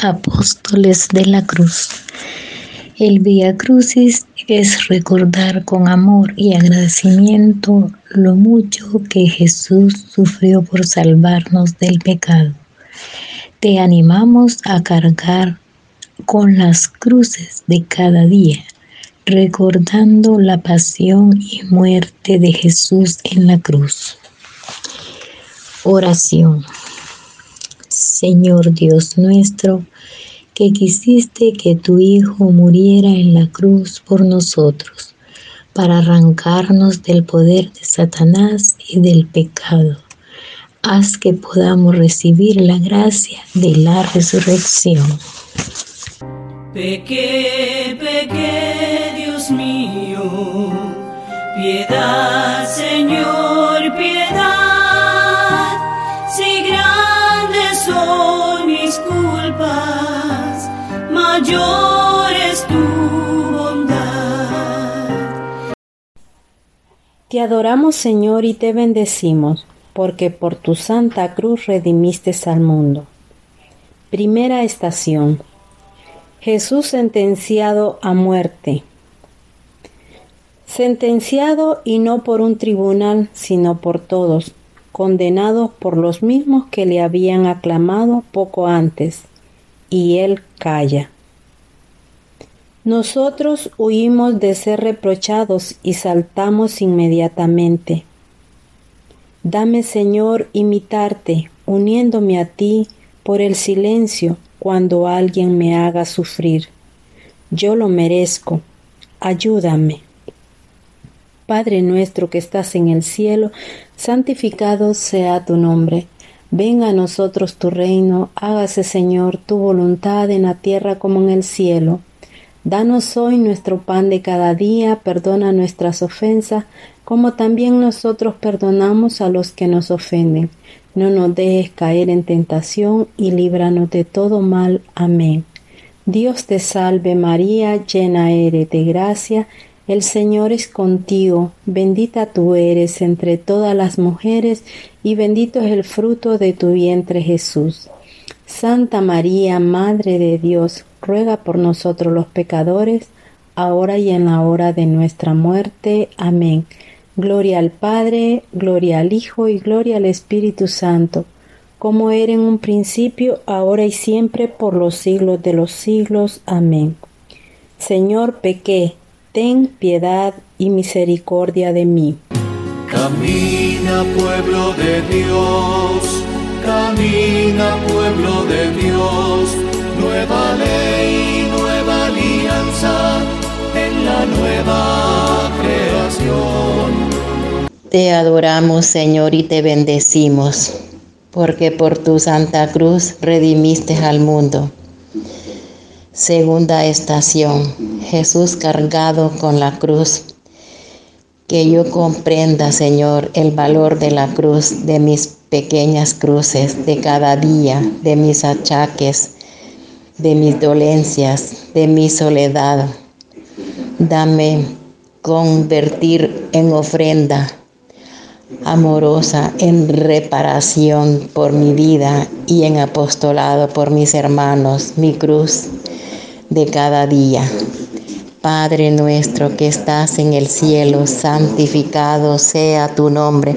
apóstoles de la cruz. El Vía Crucis es recordar con amor y agradecimiento lo mucho que Jesús sufrió por salvarnos del pecado. Te animamos a cargar con las cruces de cada día, recordando la pasión y muerte de Jesús en la cruz. Oración. Señor Dios nuestro, que quisiste que tu Hijo muriera en la cruz por nosotros, para arrancarnos del poder de Satanás y del pecado. Haz que podamos recibir la gracia de la resurrección. Pequé, pequé, Dios mío, piedad, Señor, piedad. Tu bondad. Te adoramos Señor y te bendecimos, porque por tu santa cruz redimiste al mundo. Primera estación. Jesús sentenciado a muerte. Sentenciado y no por un tribunal, sino por todos, condenados por los mismos que le habían aclamado poco antes, y él calla. Nosotros huimos de ser reprochados y saltamos inmediatamente. Dame, Señor, imitarte, uniéndome a ti por el silencio cuando alguien me haga sufrir. Yo lo merezco. Ayúdame. Padre nuestro que estás en el cielo, santificado sea tu nombre. Venga a nosotros tu reino, hágase Señor tu voluntad en la tierra como en el cielo. Danos hoy nuestro pan de cada día, perdona nuestras ofensas, como también nosotros perdonamos a los que nos ofenden. No nos dejes caer en tentación y líbranos de todo mal. Amén. Dios te salve María, llena eres de gracia, el Señor es contigo, bendita tú eres entre todas las mujeres, y bendito es el fruto de tu vientre Jesús. Santa María, Madre de Dios, ruega por nosotros los pecadores, ahora y en la hora de nuestra muerte. Amén. Gloria al Padre, gloria al Hijo y gloria al Espíritu Santo, como era en un principio, ahora y siempre, por los siglos de los siglos. Amén. Señor, pequé, ten piedad y misericordia de mí. Camina pueblo de Dios, camina pueblo de Dios, ley, nueva alianza en la nueva creación. Te adoramos, Señor, y te bendecimos, porque por tu santa cruz redimiste al mundo. Segunda estación, Jesús cargado con la cruz. Que yo comprenda, Señor, el valor de la cruz, de mis pequeñas cruces, de cada día, de mis achaques, de mis dolencias, de mi soledad. Dame convertir en ofrenda amorosa, en reparación por mi vida y en apostolado por mis hermanos, mi cruz de cada día. Padre nuestro que estás en el cielo, santificado sea tu nombre.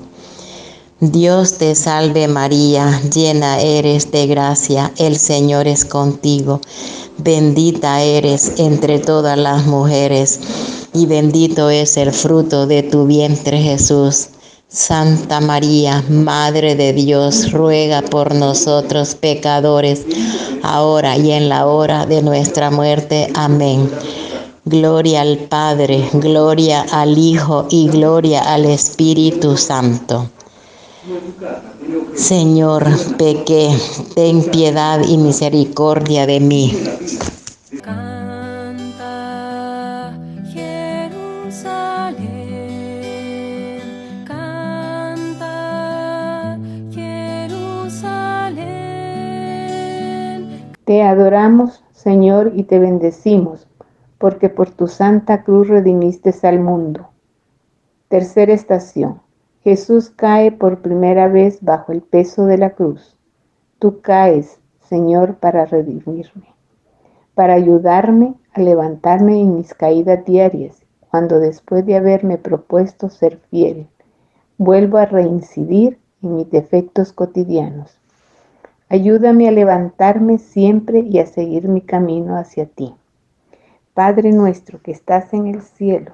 Dios te salve María, llena eres de gracia, el Señor es contigo. Bendita eres entre todas las mujeres y bendito es el fruto de tu vientre Jesús. Santa María, Madre de Dios, ruega por nosotros pecadores, ahora y en la hora de nuestra muerte. Amén. Gloria al Padre, gloria al Hijo y gloria al Espíritu Santo. Señor, pequé, ten piedad y misericordia de mí. Canta, Jerusalén, canta, Jerusalén. Te adoramos, Señor, y te bendecimos, porque por tu santa cruz redimiste al mundo. Tercera estación. Jesús cae por primera vez bajo el peso de la cruz. Tú caes, Señor, para redimirme, para ayudarme a levantarme en mis caídas diarias, cuando después de haberme propuesto ser fiel, vuelvo a reincidir en mis defectos cotidianos. Ayúdame a levantarme siempre y a seguir mi camino hacia ti. Padre nuestro que estás en el cielo,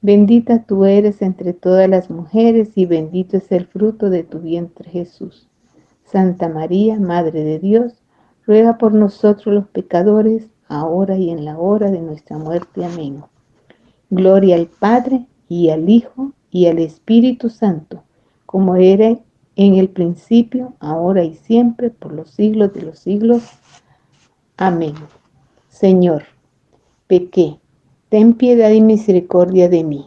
Bendita tú eres entre todas las mujeres y bendito es el fruto de tu vientre Jesús. Santa María, Madre de Dios, ruega por nosotros los pecadores, ahora y en la hora de nuestra muerte. Amén. Gloria al Padre y al Hijo y al Espíritu Santo, como era en el principio, ahora y siempre, por los siglos de los siglos. Amén. Señor, pequé, ten piedad y misericordia de mí.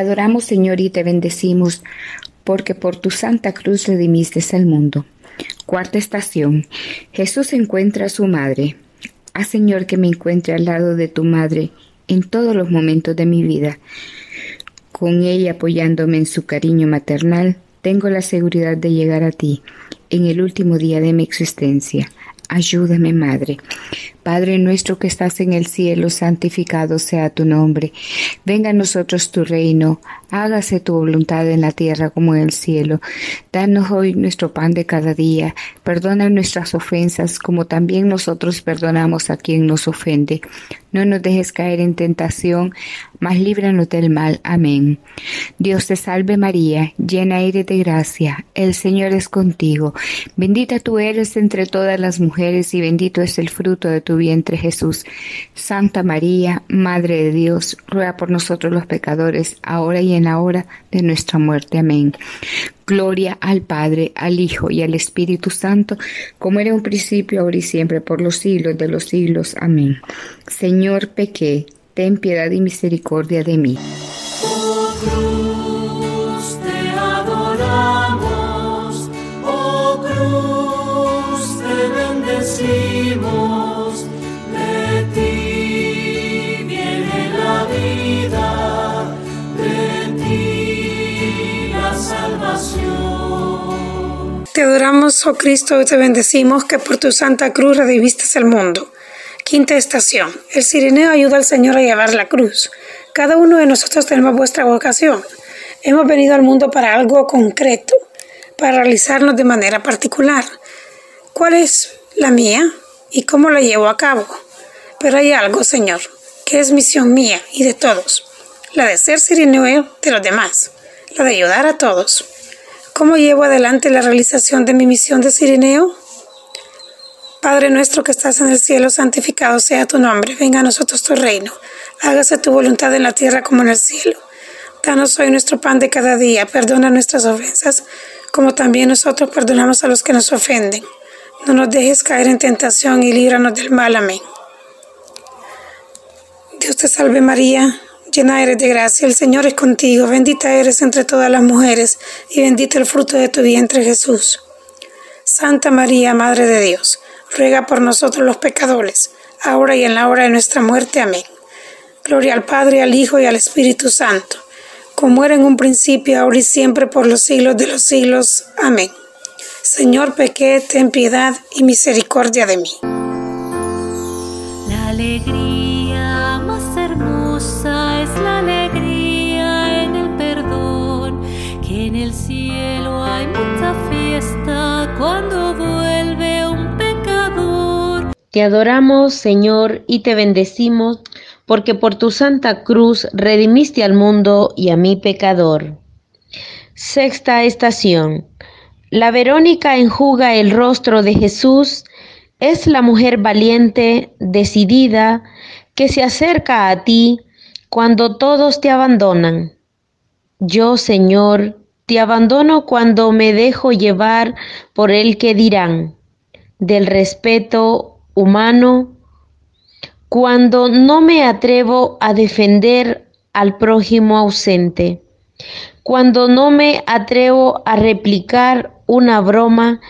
Adoramos, Señor, y te bendecimos, porque por tu santa cruz redimiste al mundo. Cuarta estación. Jesús encuentra a su madre. Haz, Señor, que me encuentre al lado de tu madre en todos los momentos de mi vida. Con ella apoyándome en su cariño maternal, tengo la seguridad de llegar a ti en el último día de mi existencia. Ayúdame, Madre. Padre nuestro que estás en el cielo, santificado sea tu nombre. Venga a nosotros tu reino, hágase tu voluntad en la tierra como en el cielo. Danos hoy nuestro pan de cada día. Perdona nuestras ofensas como también nosotros perdonamos a quien nos ofende. No nos dejes caer en tentación, mas líbranos del mal. Amén. Dios te salve María, llena eres de gracia, el Señor es contigo. Bendita tú eres entre todas las mujeres y bendito es el fruto de tu vientre Jesús. Santa María, Madre de Dios, ruega por nosotros los pecadores, ahora y en la hora de nuestra muerte. Amén. Gloria al Padre, al Hijo y al Espíritu Santo, como era un principio, ahora y siempre, por los siglos de los siglos. Amén. Señor, pequé, ten piedad y misericordia de mí. Oh Cristo, y te bendecimos que por tu santa cruz redimiste el mundo. Quinta estación. El sirineo ayuda al Señor a llevar la cruz. Cada uno de nosotros tenemos vuestra vocación. Hemos venido al mundo para algo concreto, para realizarnos de manera particular. ¿Cuál es la mía y cómo la llevo a cabo? Pero hay algo, Señor, que es misión mía y de todos, la de ser sirineo de los demás, la de ayudar a todos. ¿Cómo llevo adelante la realización de mi misión de sirineo? Padre nuestro que estás en el cielo, santificado sea tu nombre, venga a nosotros tu reino, hágase tu voluntad en la tierra como en el cielo. Danos hoy nuestro pan de cada día, perdona nuestras ofensas, como también nosotros perdonamos a los que nos ofenden. No nos dejes caer en tentación y líbranos del mal. Amén. Dios te salve María, llena eres de gracia, el Señor es contigo, bendita eres entre todas las mujeres y bendito el fruto de tu vientre Jesús. Santa María, Madre de Dios, ruega por nosotros los pecadores, ahora y en la hora de nuestra muerte. Amén. Gloria al Padre, al Hijo y al Espíritu Santo, como era en un principio, ahora y siempre, por los siglos de los siglos. Amén. Señor, pequé, ten piedad y misericordia de mí. La alegría Te adoramos, Señor, y te bendecimos, porque por tu santa cruz redimiste al mundo y a mi pecador. Sexta estación. La Verónica enjuga el rostro de Jesús, es la mujer valiente, decidida, que se acerca a ti cuando todos te abandonan. Yo, Señor, te abandono cuando me dejo llevar por el que dirán, del respeto humano, cuando no me atrevo a defender al prójimo ausente, cuando no me atrevo a replicar una broma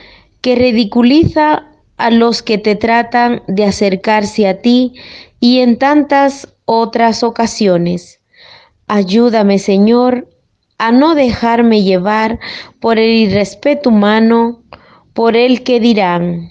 que ridiculiza a los que te tratan de acercarse a ti y en tantas otras ocasiones. Ayúdame, Señor, a no dejarme llevar por el irrespeto humano, por el que dirán.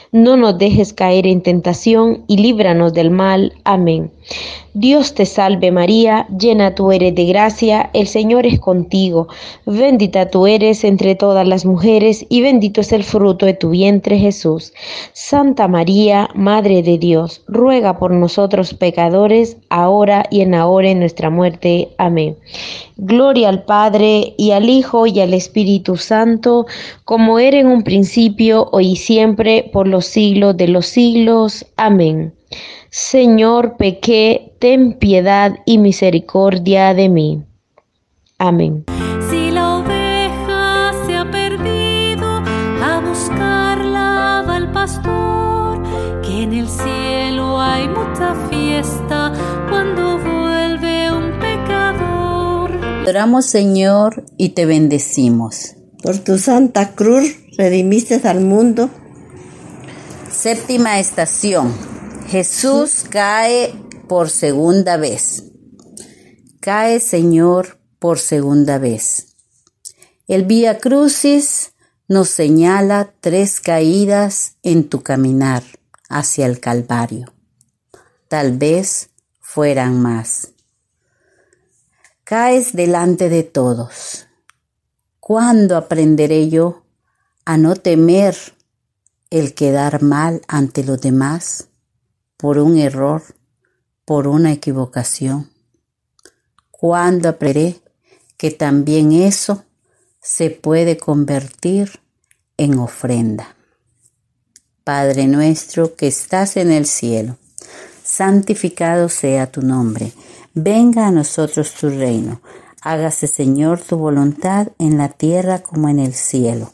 No nos dejes caer en tentación y líbranos del mal. Amén. Dios te salve María, llena tú eres de gracia, el Señor es contigo, bendita tú eres entre todas las mujeres y bendito es el fruto de tu vientre Jesús. Santa María, Madre de Dios, ruega por nosotros pecadores, ahora y en la hora de nuestra muerte. Amén. Gloria al Padre y al Hijo y al Espíritu Santo, como era en un principio, hoy y siempre, por los siglos de los siglos. Amén. Señor, pequé, ten piedad y misericordia de mí. Amén. Si la oveja se ha perdido, a buscarla va el pastor, que en el cielo hay mucha fiesta cuando vuelve un pecador. Adoramos Señor y te bendecimos. Por tu santa cruz redimiste al mundo. Séptima estación. Jesús cae por segunda vez. Cae Señor por segunda vez. El Vía Crucis nos señala tres caídas en tu caminar hacia el Calvario. Tal vez fueran más. Caes delante de todos. ¿Cuándo aprenderé yo a no temer el quedar mal ante los demás por un error, por una equivocación? ¿Cuándo aprenderé que también eso se puede convertir en ofrenda? Padre nuestro que estás en el cielo, santificado sea tu nombre, venga a nosotros tu reino, hágase Señor tu voluntad en la tierra como en el cielo.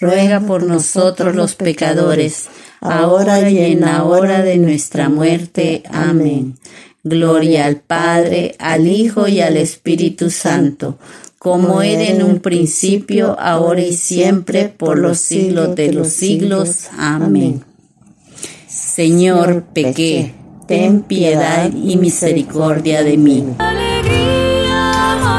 ruega por nosotros los pecadores, ahora y en la hora de nuestra muerte. Amén. Gloria al Padre, al Hijo y al Espíritu Santo, como era en un principio, ahora y siempre, por los siglos de los siglos. Amén. Señor, pequé, ten piedad y misericordia de mí. Alegría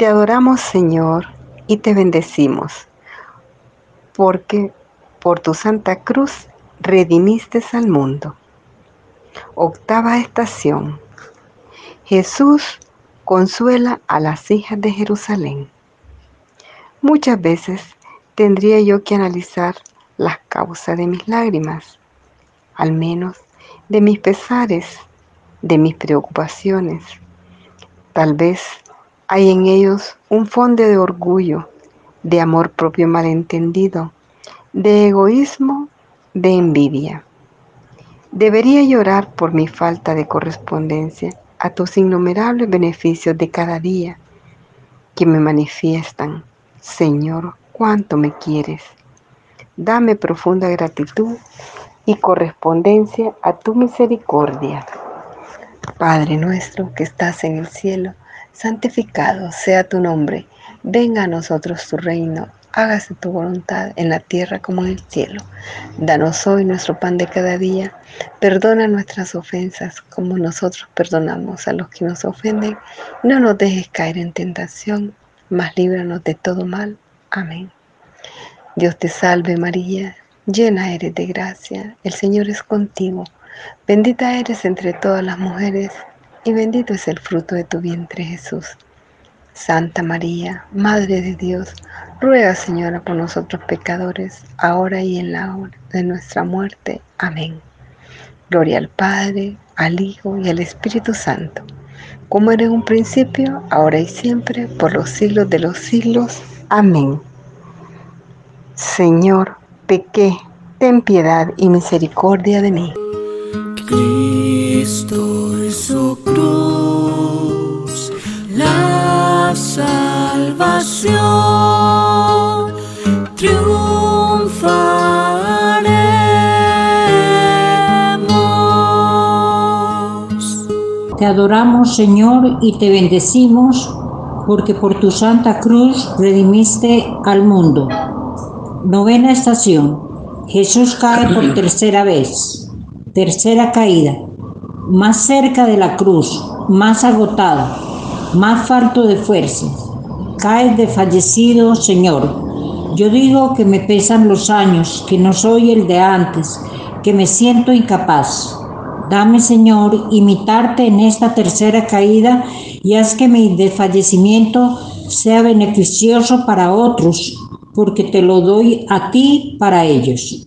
Te adoramos, Señor, y te bendecimos, porque por tu santa cruz redimiste al mundo. Octava estación. Jesús consuela a las hijas de Jerusalén. Muchas veces tendría yo que analizar las causas de mis lágrimas, al menos de mis pesares, de mis preocupaciones. Tal vez hay en ellos un fondo de orgullo, de amor propio malentendido, de egoísmo, de envidia. Debería llorar por mi falta de correspondencia a tus innumerables beneficios de cada día que me manifiestan. Señor, cuánto me quieres. Dame profunda gratitud y correspondencia a tu misericordia. Padre nuestro que estás en el cielo, santificado sea tu nombre. Venga a nosotros tu reino. Hágase tu voluntad en la tierra como en el cielo. Danos hoy nuestro pan de cada día. Perdona nuestras ofensas como nosotros perdonamos a los que nos ofenden. No nos dejes caer en tentación, mas líbranos de todo mal. Amén. Dios te salve María, llena eres de gracia. El Señor es contigo. Bendita eres entre todas las mujeres y bendito es el fruto de tu vientre Jesús. Santa María, Madre de Dios, ruega Señora por nosotros pecadores, ahora y en la hora de nuestra muerte. Amén. Gloria al Padre, al Hijo y al Espíritu Santo, como era en un principio, ahora y siempre, por los siglos de los siglos. Amén. Señor, pequé, ten piedad y misericordia de mí. Cristo y su cruz, la salvación triunfaremos. Te adoramos, Señor, y te bendecimos, porque por tu santa cruz redimiste al mundo. Novena estación. Jesús cae por tercera vez. Tercera caída. Más cerca de la cruz, más agotado, más falto de fuerzas. Caes de fallecido, Señor. Yo digo que me pesan los años, que no soy el de antes, que me siento incapaz. Dame, Señor, imitarte en esta tercera caída y haz que mi desfallecimiento sea beneficioso para otros, porque te lo doy a ti para ellos.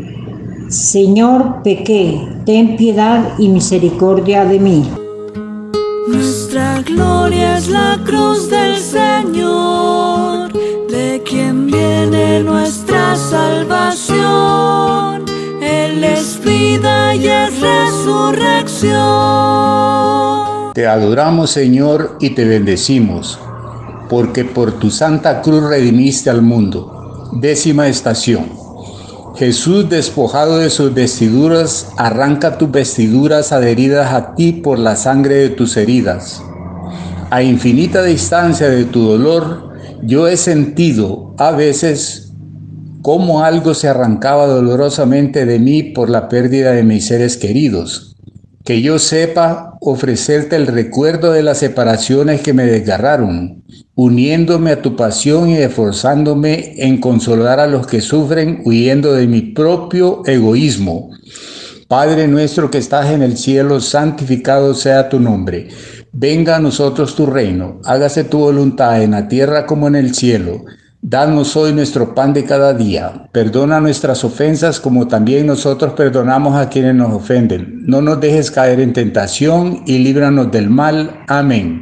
Señor, pequé, ten piedad y misericordia de mí. Nuestra gloria es la cruz del Señor, de quien viene nuestra salvación. Él es vida y es resurrección. resurrección. Te adoramos, Señor, y te bendecimos, porque por tu santa cruz redimiste al mundo. Décima estación. Jesús, despojado de sus vestiduras, arranca tus vestiduras adheridas a ti por la sangre de tus heridas. A infinita distancia de tu dolor, yo he sentido a veces cómo algo se arrancaba dolorosamente de mí por la pérdida de mis seres queridos. Que yo sepa ofrecerte el recuerdo de las separaciones que me desgarraron, uniéndome a tu pasión y esforzándome en consolar a los que sufren huyendo de mi propio egoísmo. Padre nuestro que estás en el cielo, santificado sea tu nombre. Venga a nosotros tu reino, hágase tu voluntad en la tierra como en el cielo. Danos hoy nuestro pan de cada día. Perdona nuestras ofensas como también nosotros perdonamos a quienes nos ofenden. No nos dejes caer en tentación y líbranos del mal. Amén.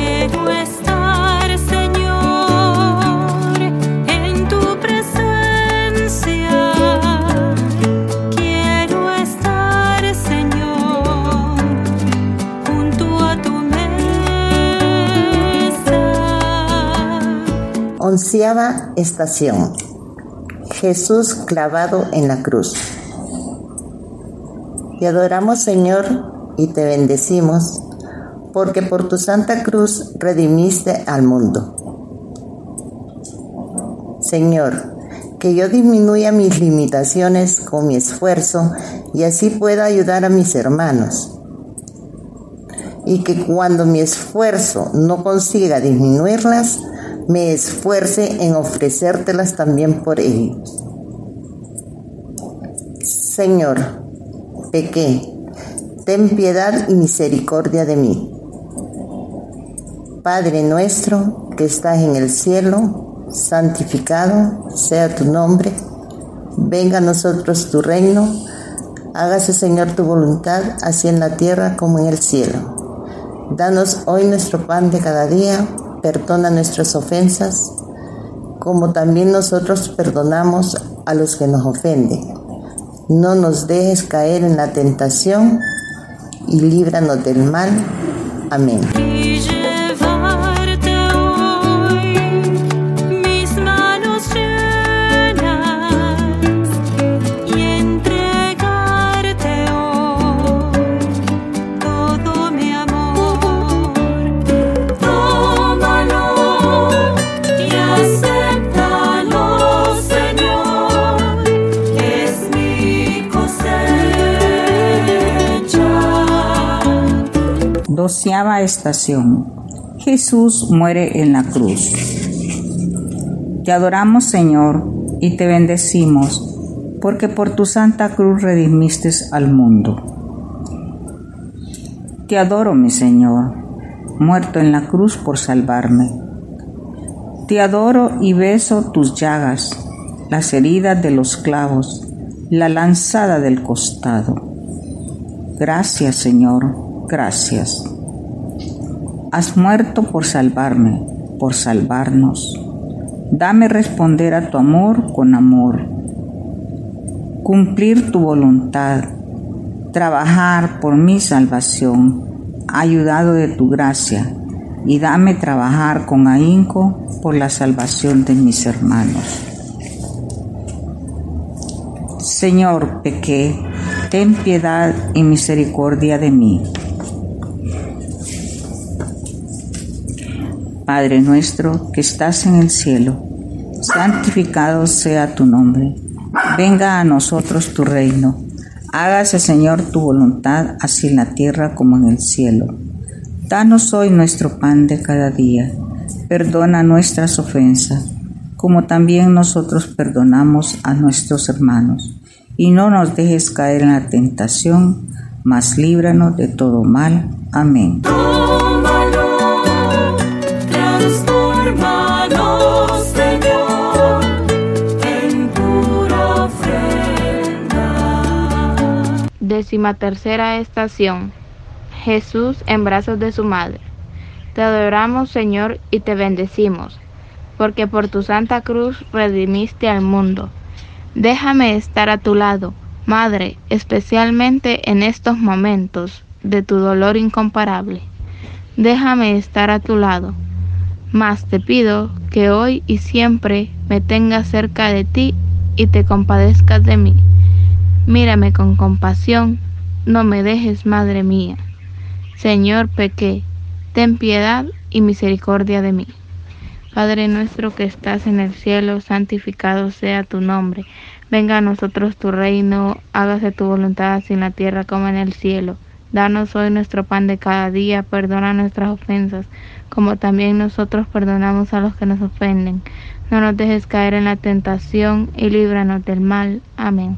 Onceava estación. Jesús clavado en la cruz. Te adoramos Señor y te bendecimos porque por tu santa cruz redimiste al mundo. Señor, que yo disminuya mis limitaciones con mi esfuerzo y así pueda ayudar a mis hermanos. Y que cuando mi esfuerzo no consiga disminuirlas, me esfuerce en ofrecértelas también por ellos. Señor, pequé, ten piedad y misericordia de mí. Padre nuestro que estás en el cielo, santificado sea tu nombre, venga a nosotros tu reino, hágase Señor tu voluntad, así en la tierra como en el cielo. Danos hoy nuestro pan de cada día, perdona nuestras ofensas, como también nosotros perdonamos a los que nos ofenden. No nos dejes caer en la tentación y líbranos del mal. Amén. Doceava estación. Jesús muere en la cruz. Te adoramos, Señor, y te bendecimos, porque por tu santa cruz redimiste al mundo. Te adoro, mi Señor, muerto en la cruz por salvarme. Te adoro y beso tus llagas, las heridas de los clavos, la lanzada del costado. Gracias, Señor, gracias. Has muerto por salvarme, por salvarnos. Dame responder a tu amor con amor. Cumplir tu voluntad. Trabajar por mi salvación, ayudado de tu gracia. Y dame trabajar con ahínco por la salvación de mis hermanos. Señor, pequé, ten piedad y misericordia de mí. Padre nuestro que estás en el cielo, santificado sea tu nombre. Venga a nosotros tu reino. Hágase, Señor, tu voluntad, así en la tierra como en el cielo. Danos hoy nuestro pan de cada día. Perdona nuestras ofensas, como también nosotros perdonamos a nuestros hermanos. Y no nos dejes caer en la tentación, mas líbranos de todo mal. Amén. Tercera estación. Jesús en brazos de su madre. Te adoramos, Señor, y te bendecimos, porque por tu santa cruz redimiste al mundo. Déjame estar a tu lado, Madre, especialmente en estos momentos de tu dolor incomparable. Déjame estar a tu lado, mas te pido que hoy y siempre me tengas cerca de ti y te compadezcas de mí. Mírame con compasión, no me dejes, Madre mía. Señor, pequé, ten piedad y misericordia de mí. Padre nuestro que estás en el cielo, santificado sea tu nombre. Venga a nosotros tu reino, hágase tu voluntad así en la tierra como en el cielo. Danos hoy nuestro pan de cada día, perdona nuestras ofensas, como también nosotros perdonamos a los que nos ofenden. No nos dejes caer en la tentación y líbranos del mal. Amén.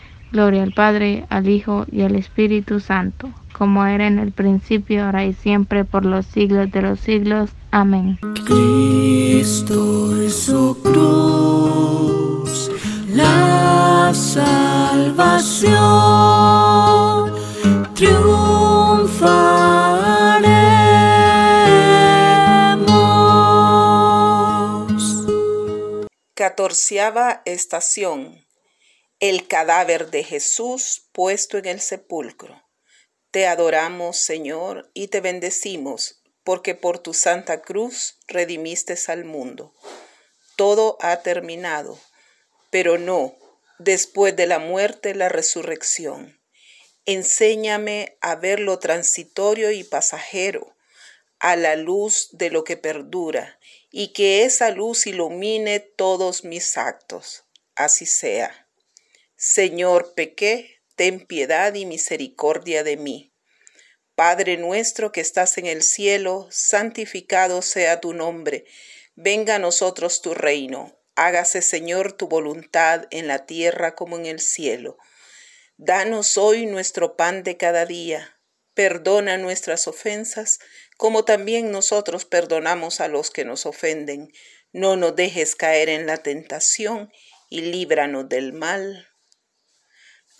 Gloria al Padre, al Hijo y al Espíritu Santo, como era en el principio, ahora y siempre, por los siglos de los siglos. Amén. Cristo es su cruz, la salvación triunfaremos. Catorceava estación. El cadáver de Jesús puesto en el sepulcro. Te adoramos, Señor, y te bendecimos, porque por tu santa cruz redimiste al mundo. Todo ha terminado, pero no, después de la muerte, la resurrección. Enséñame a ver lo transitorio y pasajero, a la luz de lo que perdura, y que esa luz ilumine todos mis actos. Así sea. Señor, pequé, ten piedad y misericordia de mí. Padre nuestro que estás en el cielo, santificado sea tu nombre. Venga a nosotros tu reino. Hágase, Señor, tu voluntad en la tierra como en el cielo. Danos hoy nuestro pan de cada día. Perdona nuestras ofensas, como también nosotros perdonamos a los que nos ofenden. No nos dejes caer en la tentación y líbranos del mal.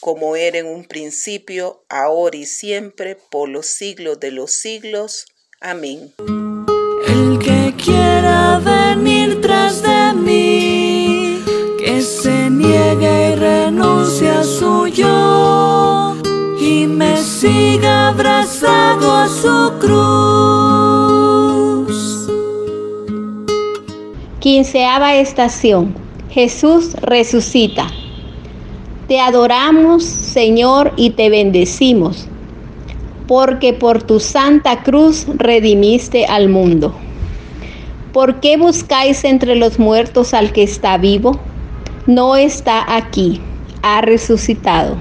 como era en un principio, ahora y siempre, por los siglos de los siglos. Amén. El que quiera venir tras de mí, que se niegue y renuncie a su yo, y me siga abrazado a su cruz. Quinceava estación. Jesús resucita. Te adoramos, Señor, y te bendecimos, porque por tu santa cruz redimiste al mundo. ¿Por qué buscáis entre los muertos al que está vivo? No está aquí, ha resucitado.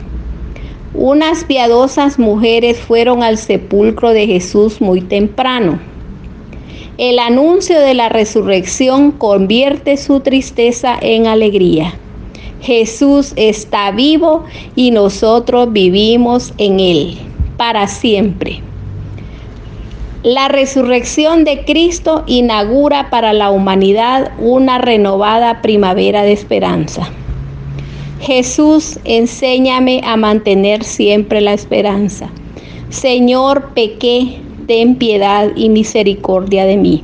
Unas piadosas mujeres fueron al sepulcro de Jesús muy temprano. El anuncio de la resurrección convierte su tristeza en alegría. Jesús está vivo y nosotros vivimos en Él para siempre. La resurrección de Cristo inaugura para la humanidad una renovada primavera de esperanza. Jesús, enséñame a mantener siempre la esperanza. Señor, pequé, ten piedad y misericordia de mí.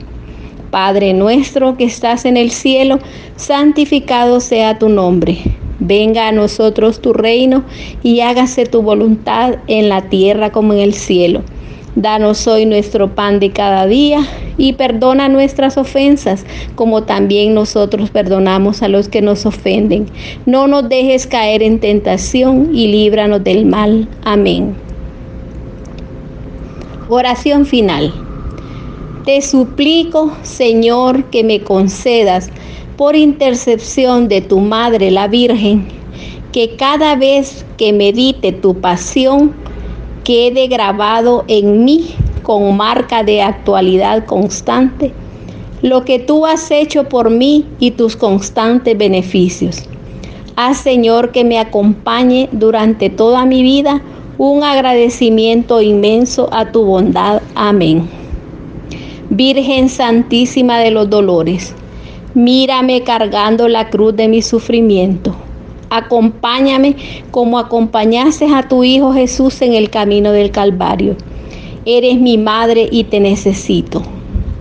Padre nuestro que estás en el cielo, santificado sea tu nombre. Venga a nosotros tu reino y hágase tu voluntad en la tierra como en el cielo. Danos hoy nuestro pan de cada día y perdona nuestras ofensas, como también nosotros perdonamos a los que nos ofenden. No nos dejes caer en tentación y líbranos del mal. Amén. Oración final. Te suplico, Señor, que me concedas, por intercepción de tu Madre la Virgen, que cada vez que medite tu pasión, quede grabado en mí con marca de actualidad constante lo que tú has hecho por mí y tus constantes beneficios. Haz, Señor, que me acompañe durante toda mi vida un agradecimiento inmenso a tu bondad. Amén. Virgen Santísima de los Dolores, mírame cargando la cruz de mi sufrimiento. Acompáñame como acompañaste a tu Hijo Jesús en el camino del Calvario. Eres mi madre y te necesito.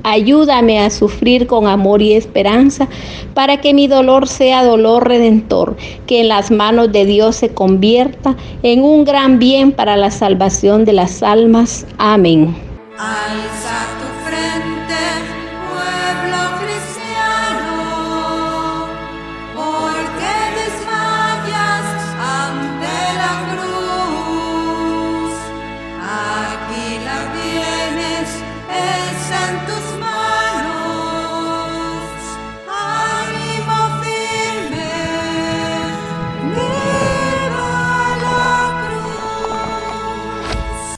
Ayúdame a sufrir con amor y esperanza para que mi dolor sea dolor redentor, que en las manos de Dios se convierta en un gran bien para la salvación de las almas. Amén.